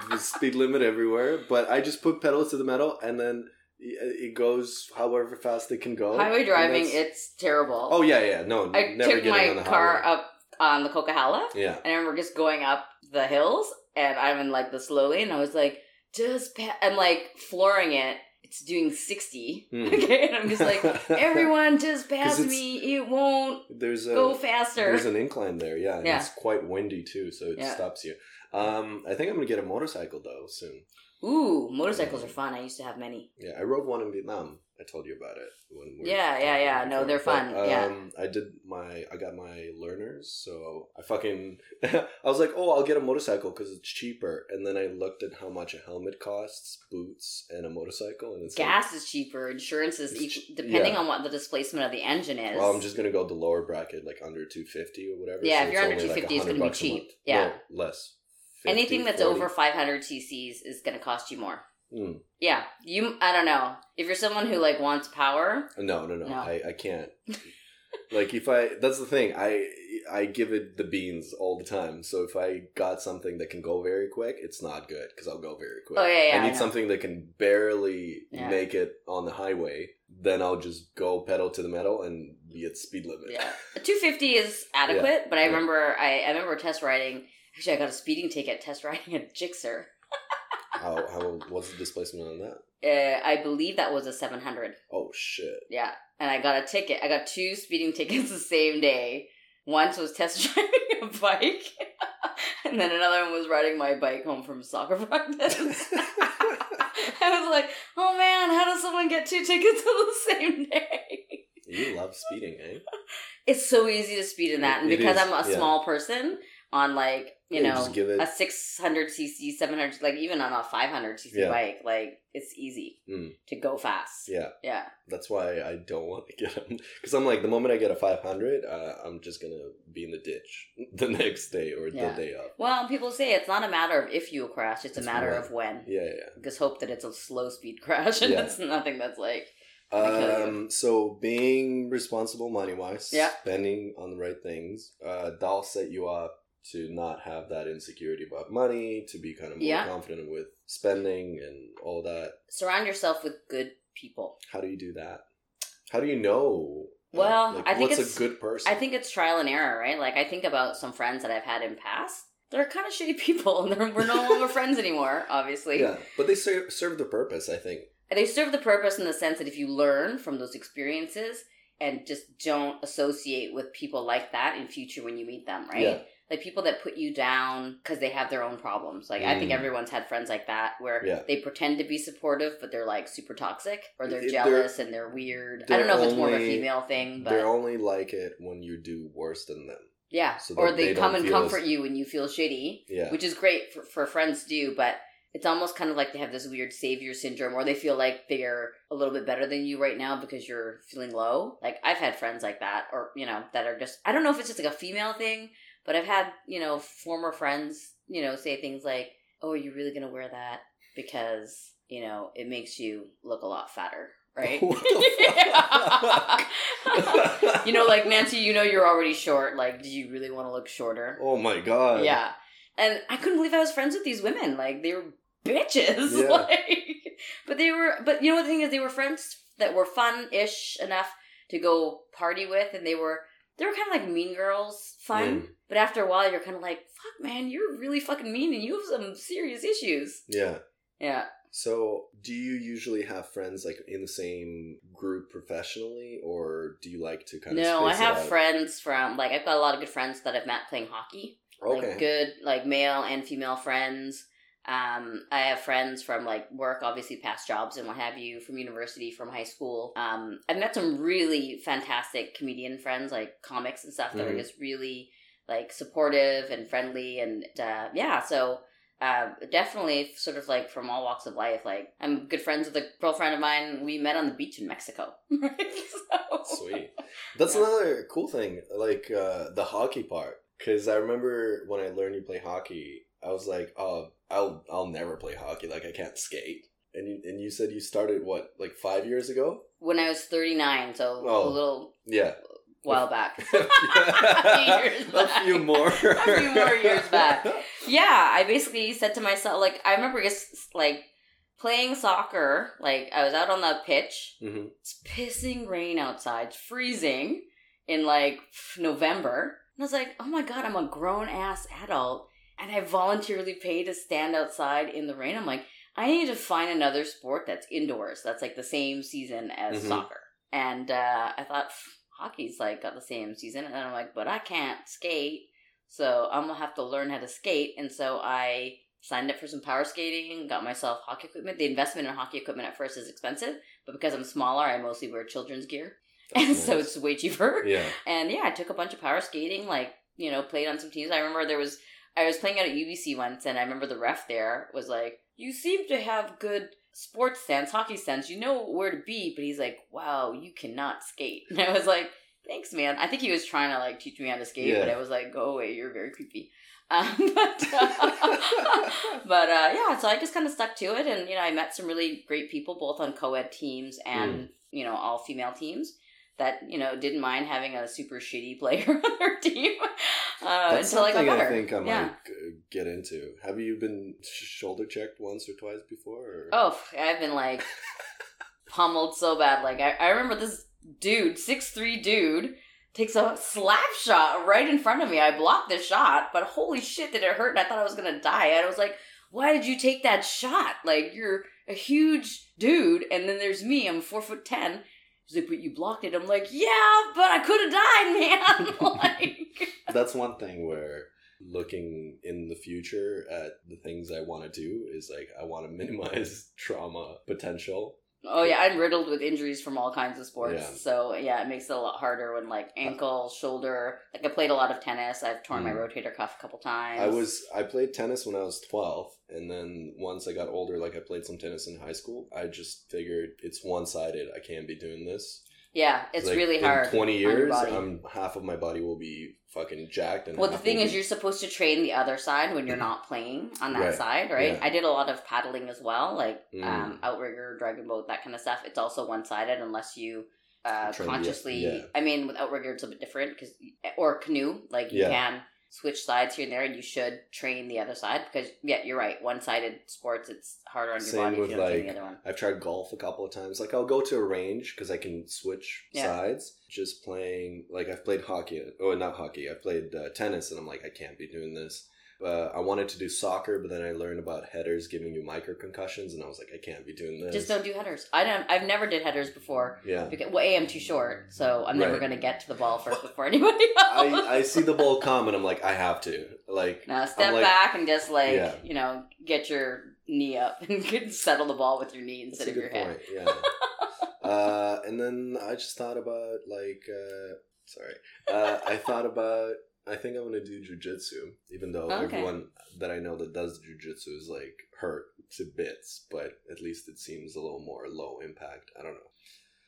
the speed limit everywhere, but I just put pedals to the metal, and then it it goes however fast it can go. Highway driving, it's terrible. Oh yeah, yeah. No, I never took getting my on the car highway. up on the Coquihalla, Yeah. and I remember just going up the hills, and I'm in like the slow lane. And I was like, just pa-, I'm like flooring it. It's doing sixty, Hmm. okay, and I'm just like, everyone just pass me. It won't There's a go faster. there's an incline there, yeah, and Yeah. it's quite windy too, so it Yeah. stops you. Um, I think I'm gonna get a motorcycle though soon. Ooh, motorcycles are fun. I used to have many. Yeah, I rode one in Vietnam. I told you about it when we Yeah, yeah, yeah. No, they're fun, But, yeah. um, I did my I got my learners, so I fucking I was like, oh, I'll get a motorcycle because it's cheaper, and then I looked at how much a helmet costs, boots, and a motorcycle, and it's like, Gas is cheaper. Insurance is equal, depending yeah. on what the displacement of the engine is. well, I'm just gonna go the lower bracket, like under two fifty or whatever. Yeah, so if you're under only, like, 250, it's gonna be cheap. Yeah. No, less. 50, Anything that's 40. over 500 cc's is going to cost you more. Mm. Yeah, you. I don't know if you're someone who like wants power. No, no, no. No. I, I can't. like if I that's the thing. I I give it the beans all the time. So if I got something that can go very quick, it's not good because I'll go very quick. Oh, yeah, yeah, I I need know. something that can barely Yeah. make it on the highway. Then I'll just go pedal to the metal and be at speed limit. Yeah, 250 is adequate. But I Yeah. remember, I, I remember test riding. Actually, I got a speeding ticket test riding a Gixxer. How how what's the displacement on that? Uh, I believe that was a 700. Oh shit. Yeah, and I got a ticket. I got two speeding tickets the same day. Once was test driving a bike, and then another one was riding my bike home from soccer practice. I was like, "Oh man, how does someone get two tickets on the same day?" you love speeding, eh? It's so easy to speed in that, and It because is, I'm a yeah. small person, on like you Yeah, know it- a 600 cc, 700, like even on a 500 cc Yeah. bike, like it's easy Mm. to go fast. Yeah. yeah. That's why I don't want to get them because I'm like the moment I get a 500, uh, I'm just gonna be in the ditch the next day or Yeah. the day of. Well, people say it's not a matter of if you'll crash; it's a matter when. of when. Yeah, yeah. Just hope that it's a slow speed crash, and it's nothing that's like yeah. Gonna kill you. Um, so being responsible money wise, Yeah. spending on the right things, uh, that'll set you up to not have that insecurity about money, to be kind of more Yeah. confident with spending and all that. surround yourself with good people. How do you do that? How do you know? uh, Well, like, I think what's it's- a good person? I think it's trial and error, right? Like I think about some friends that I've had in past. They're kind of shitty people, and we're no longer friends anymore. Obviously, yeah, but they serve serve the purpose. I think. they serve the purpose in the sense that if you learn from those experiences and just don't associate with people like that in future when you meet them, right? Yeah. Like people that put you down because they have their own problems. Like I think Mm. everyone's had friends like that where Yeah. they pretend to be supportive, but they're like super toxic or they're They're- jealous and they're weird. I they're don't know if it's more of a female thing, but They're only like it when you do worse than them. yeah. so or they, they come and comfort as- you when you feel shitty, Yeah. which is great for, for friends to do, but it's almost kind of like they have this weird savior syndrome or they feel like they're a little bit better than you right now because you're feeling low. Like I've had friends like that or, you know, that are just I don't know if it's just like a female thing, but I've had, you know, former friends, you know, say things like, "Oh, are you really going to wear that because, you know, it makes you look a lot fatter." Right? What the fuck? you know, like Nancy, you know you're already short. Like, do you really want to look shorter? oh my god. Yeah. And I couldn't believe I was friends with these women. Like they were bitches. Yeah. Like but they were but you know what the thing is they were friends that were fun ish enough to go party with and they were they were kind of like mean girls fun. Mm. But after a while you're kind of like, fuck man, you're really fucking mean and you have some serious issues. Yeah. Yeah. So, do you usually have friends like in the same group professionally, or do you like to kind of? No, I have friends from like I've got a lot of good friends that I've met playing hockey. Okay. like good like male and female friends um i have friends from like work obviously past jobs and what have you from university from high school um i've met some really fantastic comedian friends like comics and stuff that are Mhm. just really like supportive and friendly and uh yeah so uh, definitely sort of like from all walks of life like i'm good friends with a girlfriend of mine we met on the beach in mexico so, Sweet. That's Yeah. another cool thing, like uh, the hockey part. Because I remember when I learned you play hockey, I was like, "Oh, I'll I'll never play hockey. Like I can't skate." And you, and you said you started what, like five years ago? when i was 39 so Oh. a little Yeah. while back a years few back. more. A few more years back. yeah, I basically said to myself, like, I remember just like playing soccer. Like, I was out on the pitch. hmm It's pissing rain outside, it's freezing in like November. And I was like, oh my god, I'm a grown ass adult, and I voluntarily pay to stand outside in the rain. I'm like, I need to find another sport that's indoors. That's like the same season as Mhm. soccer. And uh, I thought hockey's like got the same season, and I'm like, but I can't skate, so I'm gonna have to learn how to skate. And so I signed up for some power skating, got myself hockey equipment. The investment in hockey equipment at first is expensive, but because I'm smaller, I mostly wear children's gear, and so it's way cheaper. Yeah. And yeah, I took a bunch of power skating, like, you know, played on some teams. I remember there was, I was playing out at UBC once, and I remember the ref there was like, You seem to have good sports sense, hockey sense. You know where to be. But he's like, Wow, you cannot skate. And I was like, Thanks, man. I think he was trying to like teach me how to skate, but I was like, Go away, you're very creepy. Um, but but uh, yeah, so I just kind of stuck to it, and you know, I met some really great people, both on co-ed teams and you know all female teams that you know didn't mind having a super shitty player on their team uh, That's until I got something better. I think I might yeah. get into. Have you been sh- shoulder checked once or twice before? Or? Oh, I've been like pummeled so bad. Like I, I remember this dude, six three dude, takes a slap shot right in front of me. I blocked the shot, but holy shit, did it hurt? And I thought I was gonna die. And I was like, why did you take that shot? Like you're a huge dude, and then there's me. I'm four foot ten. He's like, but you blocked it. I'm like, yeah, but I could have died, man. like, That's one thing where looking in the future at the things I want to do is like I want to minimize trauma potential. Oh yeah, I'm riddled with injuries from all kinds of sports. Yeah. So yeah, it makes it a lot harder when like ankle, shoulder. Like I played a lot of tennis. I've torn my Mm. rotator cuff a couple times. I was I played tennis when I was 12 and then once I got older like I played some tennis in high school. I just figured it's one-sided. I can't be doing this. Yeah, it's Like, really hard. 20 years. I'm half of my body will be fucking jacked and Well, the thing is, be- you're supposed to train the other side when you're not playing on that Right. side, right? Yeah. I did a lot of paddling as well, like Mm. um, outrigger, dragon boat, that kind of stuff. It's also one sided unless you uh, consciously. yeah. I mean, with outrigger, it's a bit different because, or canoe, like you Yeah. can switch sides here and there, and you should train the other side because, yeah, you're right. One sided sports, it's harder on your Same body if you don't train the other one. I've tried golf a couple of times. Like I'll go to a range because I can switch Yeah. sides. Just playing like I've played hockey. Oh, not hockey. I've played uh, tennis, and I'm like I can't be doing this. Uh, I wanted to do soccer, but then I learned about headers giving you micro concussions, and I was like I can't be doing this. Just don't do headers. I don't. I've never did headers before. Yeah. Because, well, A, I'm too short, so I'm never Right. to get to the ball first before anybody else. I, I see the ball come, and I'm like I have to. Like Now step like- back and just like Yeah. you know get your knee up and settle the ball with your knee instead a of your good head. point. Yeah. uh, and then I just thought about like, uh, sorry, uh, I thought about. I think I'm gonna do jujitsu, even though Okay. everyone that I know that does jujitsu is like hurt to bits. But at least it seems a little more low impact. I don't know.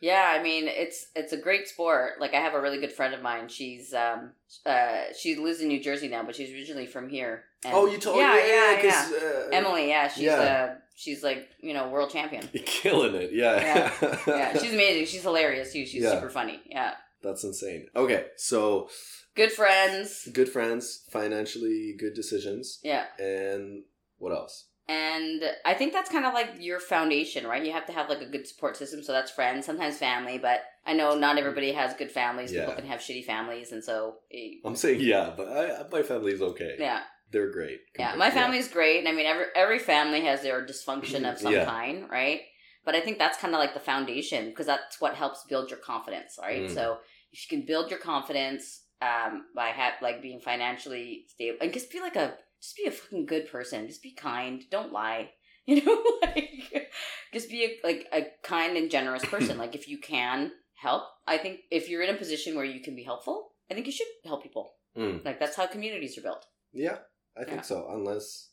Yeah, I mean it's it's a great sport. Like I have a really good friend of mine. She's um uh she lives in New Jersey now, but she's originally from here. And- oh, you told yeah, me, yeah, yeah. 'cause, Uh, Emily, yeah, she's Yeah. uh she's like you know world champion. you're killing it. Yeah, Yeah, she's amazing. She's hilarious too. She's Yeah. super funny. Yeah, that's insane. Okay, so good friends. good friends, financially good decisions, Yeah. and what else? And I think that's kind of like your foundation, right? You have to have like a good support system. So that's friends, sometimes family, but I know not everybody has good families. People can have shitty families. And so, I'm saying yeah, but I, my family's okay. yeah. They're great. Yeah. My family family's great. And I mean, every, every family has their dysfunction of some Yeah. kind, right? But I think that's kind of like the foundation because that's what helps build your confidence, right? Mm. So if you can build your confidence um, by ha- like being financially stable and just be like a just be a fucking good person, just be kind, don't lie, you know, like just be a, like a kind and generous person. like if you can help, I think if you're in a position where you can be helpful, I think you should help people. Mm. Like that's how communities are built. Yeah, I think Yeah. so. Unless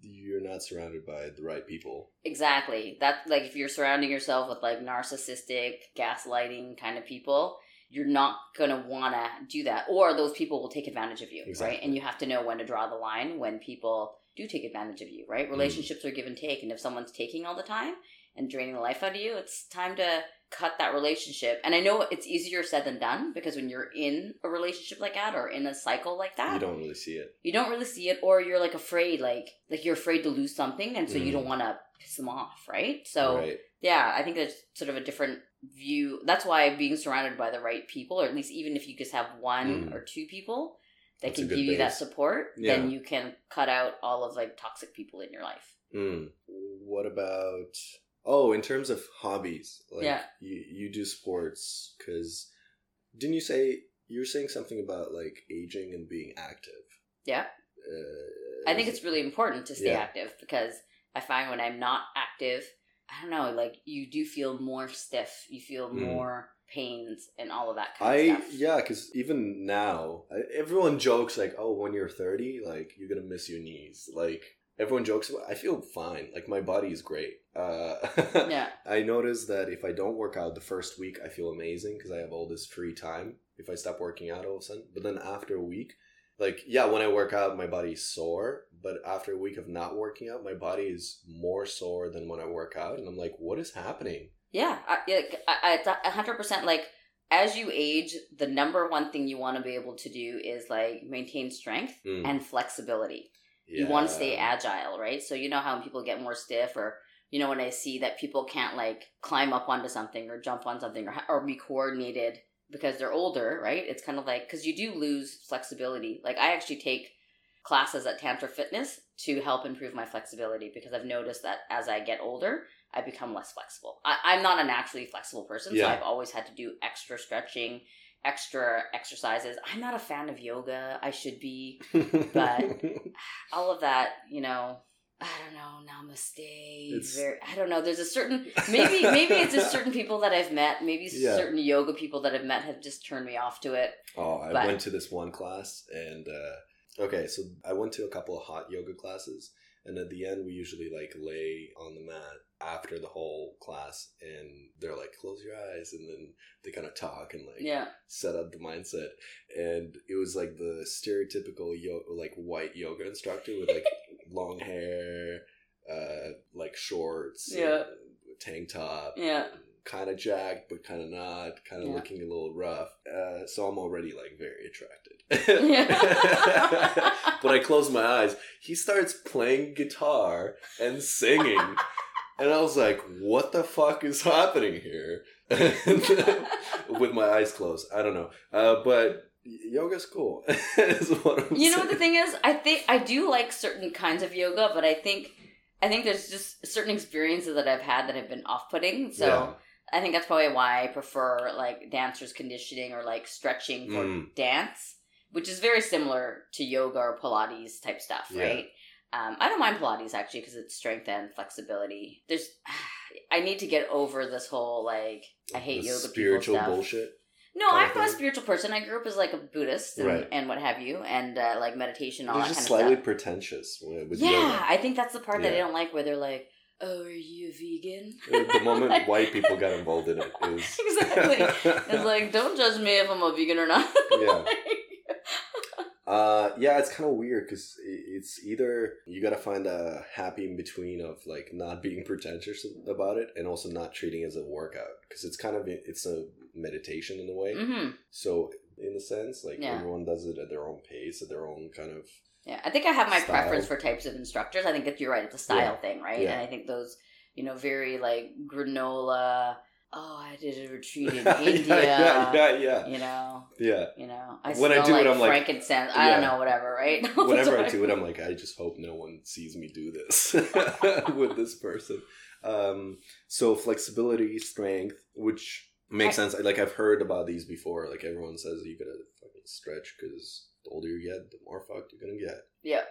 you're not surrounded by the right people. Exactly. That like if you're surrounding yourself with like narcissistic, gaslighting kind of people, you're not gonna wanna do that. Or those people will take advantage of you, right? And you have to know when to draw the line when people do take advantage of you, Mm. right? Relationships are give and take, and if someone's taking all the time and draining the life out of you, it's time to cut that relationship. And I know it's easier said than done because when you're in a relationship like that or in a cycle like that, You don't really see it. you don't really see it or you're like afraid like like you're afraid to lose something and so you Mm. don't want to piss them off right so right. yeah i think there's sort of a different view that's why being surrounded by the right people or at least even if you just have one Mm. or two people that That's can give you that support Yeah. then you can cut out all of like toxic people in your life Mm. What about? Oh, in terms of hobbies, like Yeah. you you do sports because didn't you say you were saying something about like aging and being active? yeah Uh, i think it's really important to stay Yeah. active because i find when i'm not active I don't know, like you do feel more stiff. You feel Mm. more pains and all of that kind I of stuff. yeah, because even now, everyone jokes like, "Oh, when you're 30, like you're gonna miss your knees." Like everyone jokes about. I feel fine. Like my body is great. Uh, Yeah. I notice that if I don't work out the first week, I feel amazing because I have all this free time. If I stop working out all of a sudden, but then after a week, like yeah, when I work out, my body's sore. But after a week of not working out, my body is more sore than when I work out, and I'm like, what is happening? Yeah, I, yeah, I, I, it's a hundred percent. Like as you age, the number one thing you want to be able to do is like maintain strength Mm, and flexibility. You want to stay agile, right? So you know how when people get more stiff, or you know when I see that people can't like climb up onto something or jump on something or or be coordinated because they're older, right? It's kind of like because you do lose flexibility. Like I actually take classes at Tantra Fitness to help improve my flexibility because I've noticed that as I get older, I become less flexible. I, I'm not a naturally flexible person, so I've always had to do extra stretching, extra exercises. I'm not a fan of yoga. I should be. but- all of that, you know, I don't know, namaste. It's- Very, I don't know. There's a certain maybe maybe it's just certain people that I've met. Maybe Yeah. certain yoga people that I've met have just turned me off to it. Oh, I But- went to this one class and uh okay, so I went to a couple of hot yoga classes and at the end we usually like lay on the mat after the whole class and they're like close your eyes and then they kind of talk and like Yeah, set up the mindset. And it was like the stereotypical yo- like white yoga instructor with like long hair uh like shorts Yeah. tank top yeah, kind of jacked but kind of not kind of Yeah. looking a little rough uh, so i'm already like very attracted but i close my eyes he starts playing guitar and singing and i was like what the fuck is happening here with my eyes closed i don't know uh, but yoga's cool is what I'm you know what the thing is? I think I do like certain kinds of yoga, but I think I think there's just certain experiences that I've had that have been off-putting. So Yeah. I think that's probably why I prefer like dancers conditioning or like stretching for Mm. dance, which is very similar to yoga or Pilates type stuff, Yeah. right? Um, I don't mind Pilates actually because it's strength and flexibility. There's, I need to get over this whole like I hate The yoga spiritual bullshit No, I'm not a spiritual person. I grew up as like a Buddhist and, Right. and what have you, and uh, like meditation all they're that just kind of slightly stuff. pretentious with, with yeah, yoga I think that's the part that I don't like, where they're like, "Oh, are you a vegan?" the moment Like- white people got involved in it is Exactly. It's like, don't judge me if I'm a vegan or not. Yeah. uh yeah it's kind of weird because it's either you gotta find a happy in between of like not being pretentious about it and also not treating it as a workout because it's kind of it's a meditation in a way hmm so in a sense like Yeah. everyone does it at their own pace at their own kind of Yeah, I think I have my Style. preference for types of instructors. I think that you're right; it's a style Yeah. thing, right? Yeah. And I think those, you know, very like granola. Oh, I did a retreat in India. yeah yeah yeah You know, yeah you know. I When I do it, I'm like- frankincense. I don't know, whatever, right? Whenever I do it, I'm like, I just hope no one sees me do this with this person. Um, so flexibility, strength, which makes I- sense. Like I've heard about these before. Like everyone says, you gotta fucking stretch because the older you get, the more fucked you're gonna get. Yeah.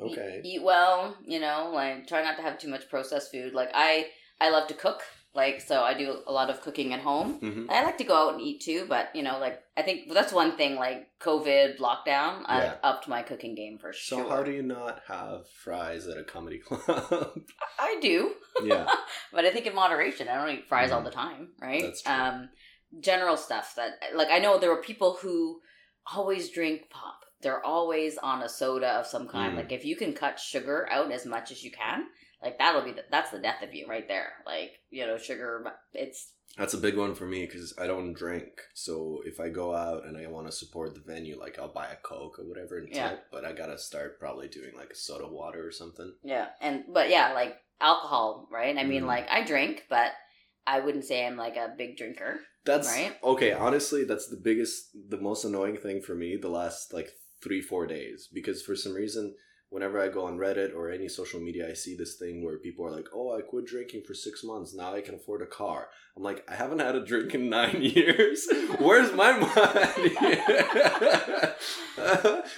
Okay. Eat, eat well, you know, like try not to have too much processed food. Like I, I love to cook. Like so, I do a lot of cooking at home. hmm I like to go out and eat too, but you know, like I think that's one thing. Like COVID lockdown, I Yeah. upped my cooking game for So sure. So how do you not have fries at a comedy club? I do, yeah. but I think in moderation. I don't eat fries all Mhm. the time, right? That's true. Um, general stuff that, like, I know there are people who always drink pop. They're always on a soda of some kind. Mm. Like, if you can cut sugar out as much as you can, like that'll be the, that's the death of you right there. Like, you know, sugar. It's That's a big one for me because I don't drink. So if I go out and I want to support the venue, like I'll buy a Coke or whatever and Yeah. tip, but I gotta start probably doing like a soda water or something. Yeah, and but yeah, like alcohol, right? I mean, Mhm. like I drink, but I wouldn't say I'm like a big drinker. That's Right? okay. Honestly, that's the biggest, the most annoying thing for me the last like three, four days because for some reason whenever I go on Reddit or any social media, I see this thing where people are like, "Oh, I quit drinking for six months. Now I can afford a car." I'm like, I haven't had a drink in nine years. Where's my money?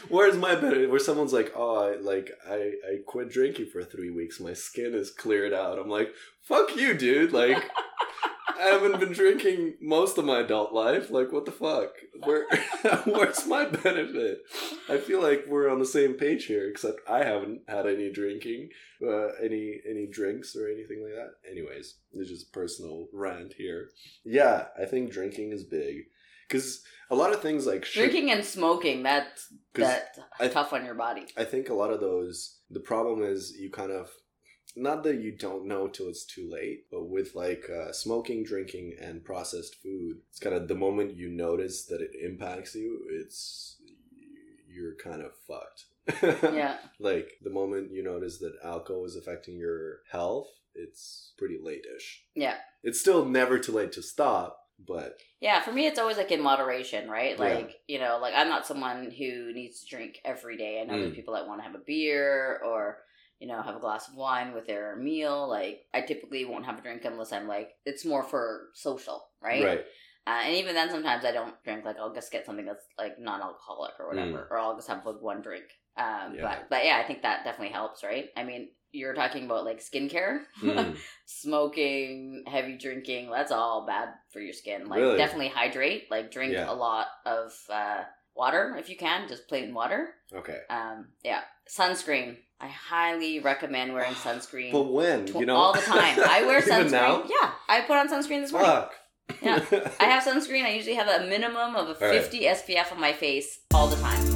Where's my benefit? Where someone's like, "Oh, I, like I I quit drinking for three weeks. My skin is cleared out." I'm like, "Fuck you, dude!" Like. I haven't been drinking most of my adult life. Like, what the fuck? Where, where's my benefit? I feel like we're on the same page here, except I haven't had any drinking, uh, any any drinks or anything like that. Anyways, it's just a personal rant here. Yeah, I think drinking is big because a lot of things like shit- Drinking and smoking, that's that's I- tough on your body. I think a lot of those, the problem is you kind of, not that you don't know till it's too late, but with like uh, smoking, drinking, and processed food, it's kind of the moment you notice that it impacts you, it's, you're kind of fucked. Yeah. Like the moment you notice that alcohol is affecting your health, it's pretty late-ish. Yeah. It's still never too late to stop, but Yeah, for me, it's always like in moderation, right? Yeah. Like, you know, like I'm not someone who needs to drink every day. I know Mm. there's people that want to have a beer or, you know, have a glass of wine with their meal. Like, I typically won't have a drink unless I'm like, it's more for social, right? right. Uh, and even then, sometimes I don't drink. Like, I'll just get something that's like non-alcoholic or whatever, or I'll just have like one drink. Um, Mm. Yeah. but but yeah, I think that definitely helps, right? I mean, you're talking about like skincare, Mm. smoking, heavy drinking. That's all bad for your skin. Like, Really? definitely hydrate. Like, drink Yeah. a lot of uh, water if you can, just plain water. Okay. Um, yeah, sunscreen. I highly recommend wearing sunscreen. But when? tw- You know? all the time. I wear sunscreen. now? Yeah, I put on sunscreen this morning. Fuck. Yeah. I have sunscreen. I usually have a minimum of a All right. 50 SPF on my face all the time.